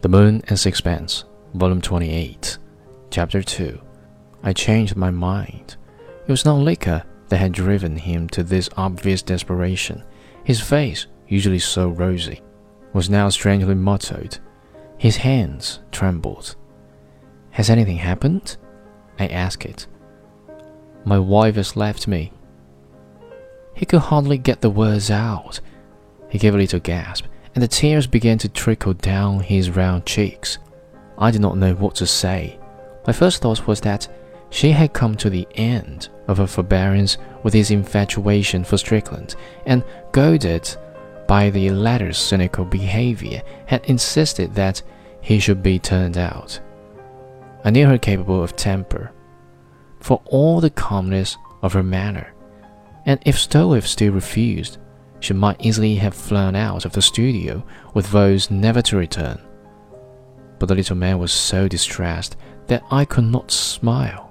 The Moon and Sixpence, Volume 28, Chapter 2. I changed my mind. It was not liquor that had driven him to this obvious desperation. His face, usually so rosy, was now strangely mottled. His hands trembled. Has anything happened? I asked it. My wife has left me. He could hardly get the words out. He gave a little gasp and the tears began to trickle down his round cheeks. I did not know what to say. My first thought was that she had come to the end of her forbearance with his infatuation for Strickland, and goaded by the latter's cynical behavior, had insisted that he should be turned out. I knew her capable of temper, for all the calmness of her manner, and if Stroeve still refused, she might easily have flown out of the studio with vows never to return. But the little man was so distressed that I could not smile.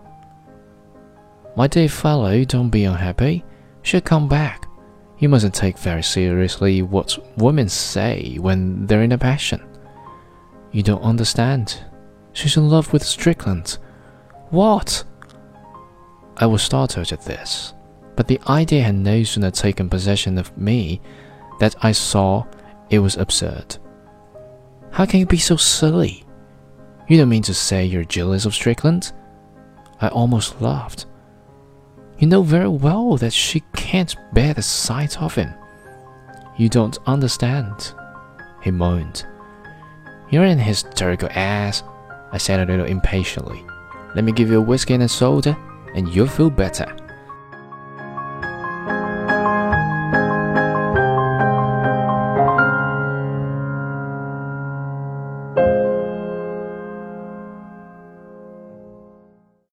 My dear fellow, don't be unhappy. She'll come back. You mustn't take very seriously what women say when they're in a passion. You don't understand. She's in love with Strickland. What? I was startled at this. But the idea had no sooner taken possession of me that I saw it was absurd. How can you be so silly? You don't mean to say you're jealous of Strickland? I almost laughed. You know very well that she can't bear the sight of him. You don't understand, he moaned. You're an hysterical ass, I said a little impatiently. Let me give you a whiskey and a soda, and you'll feel better.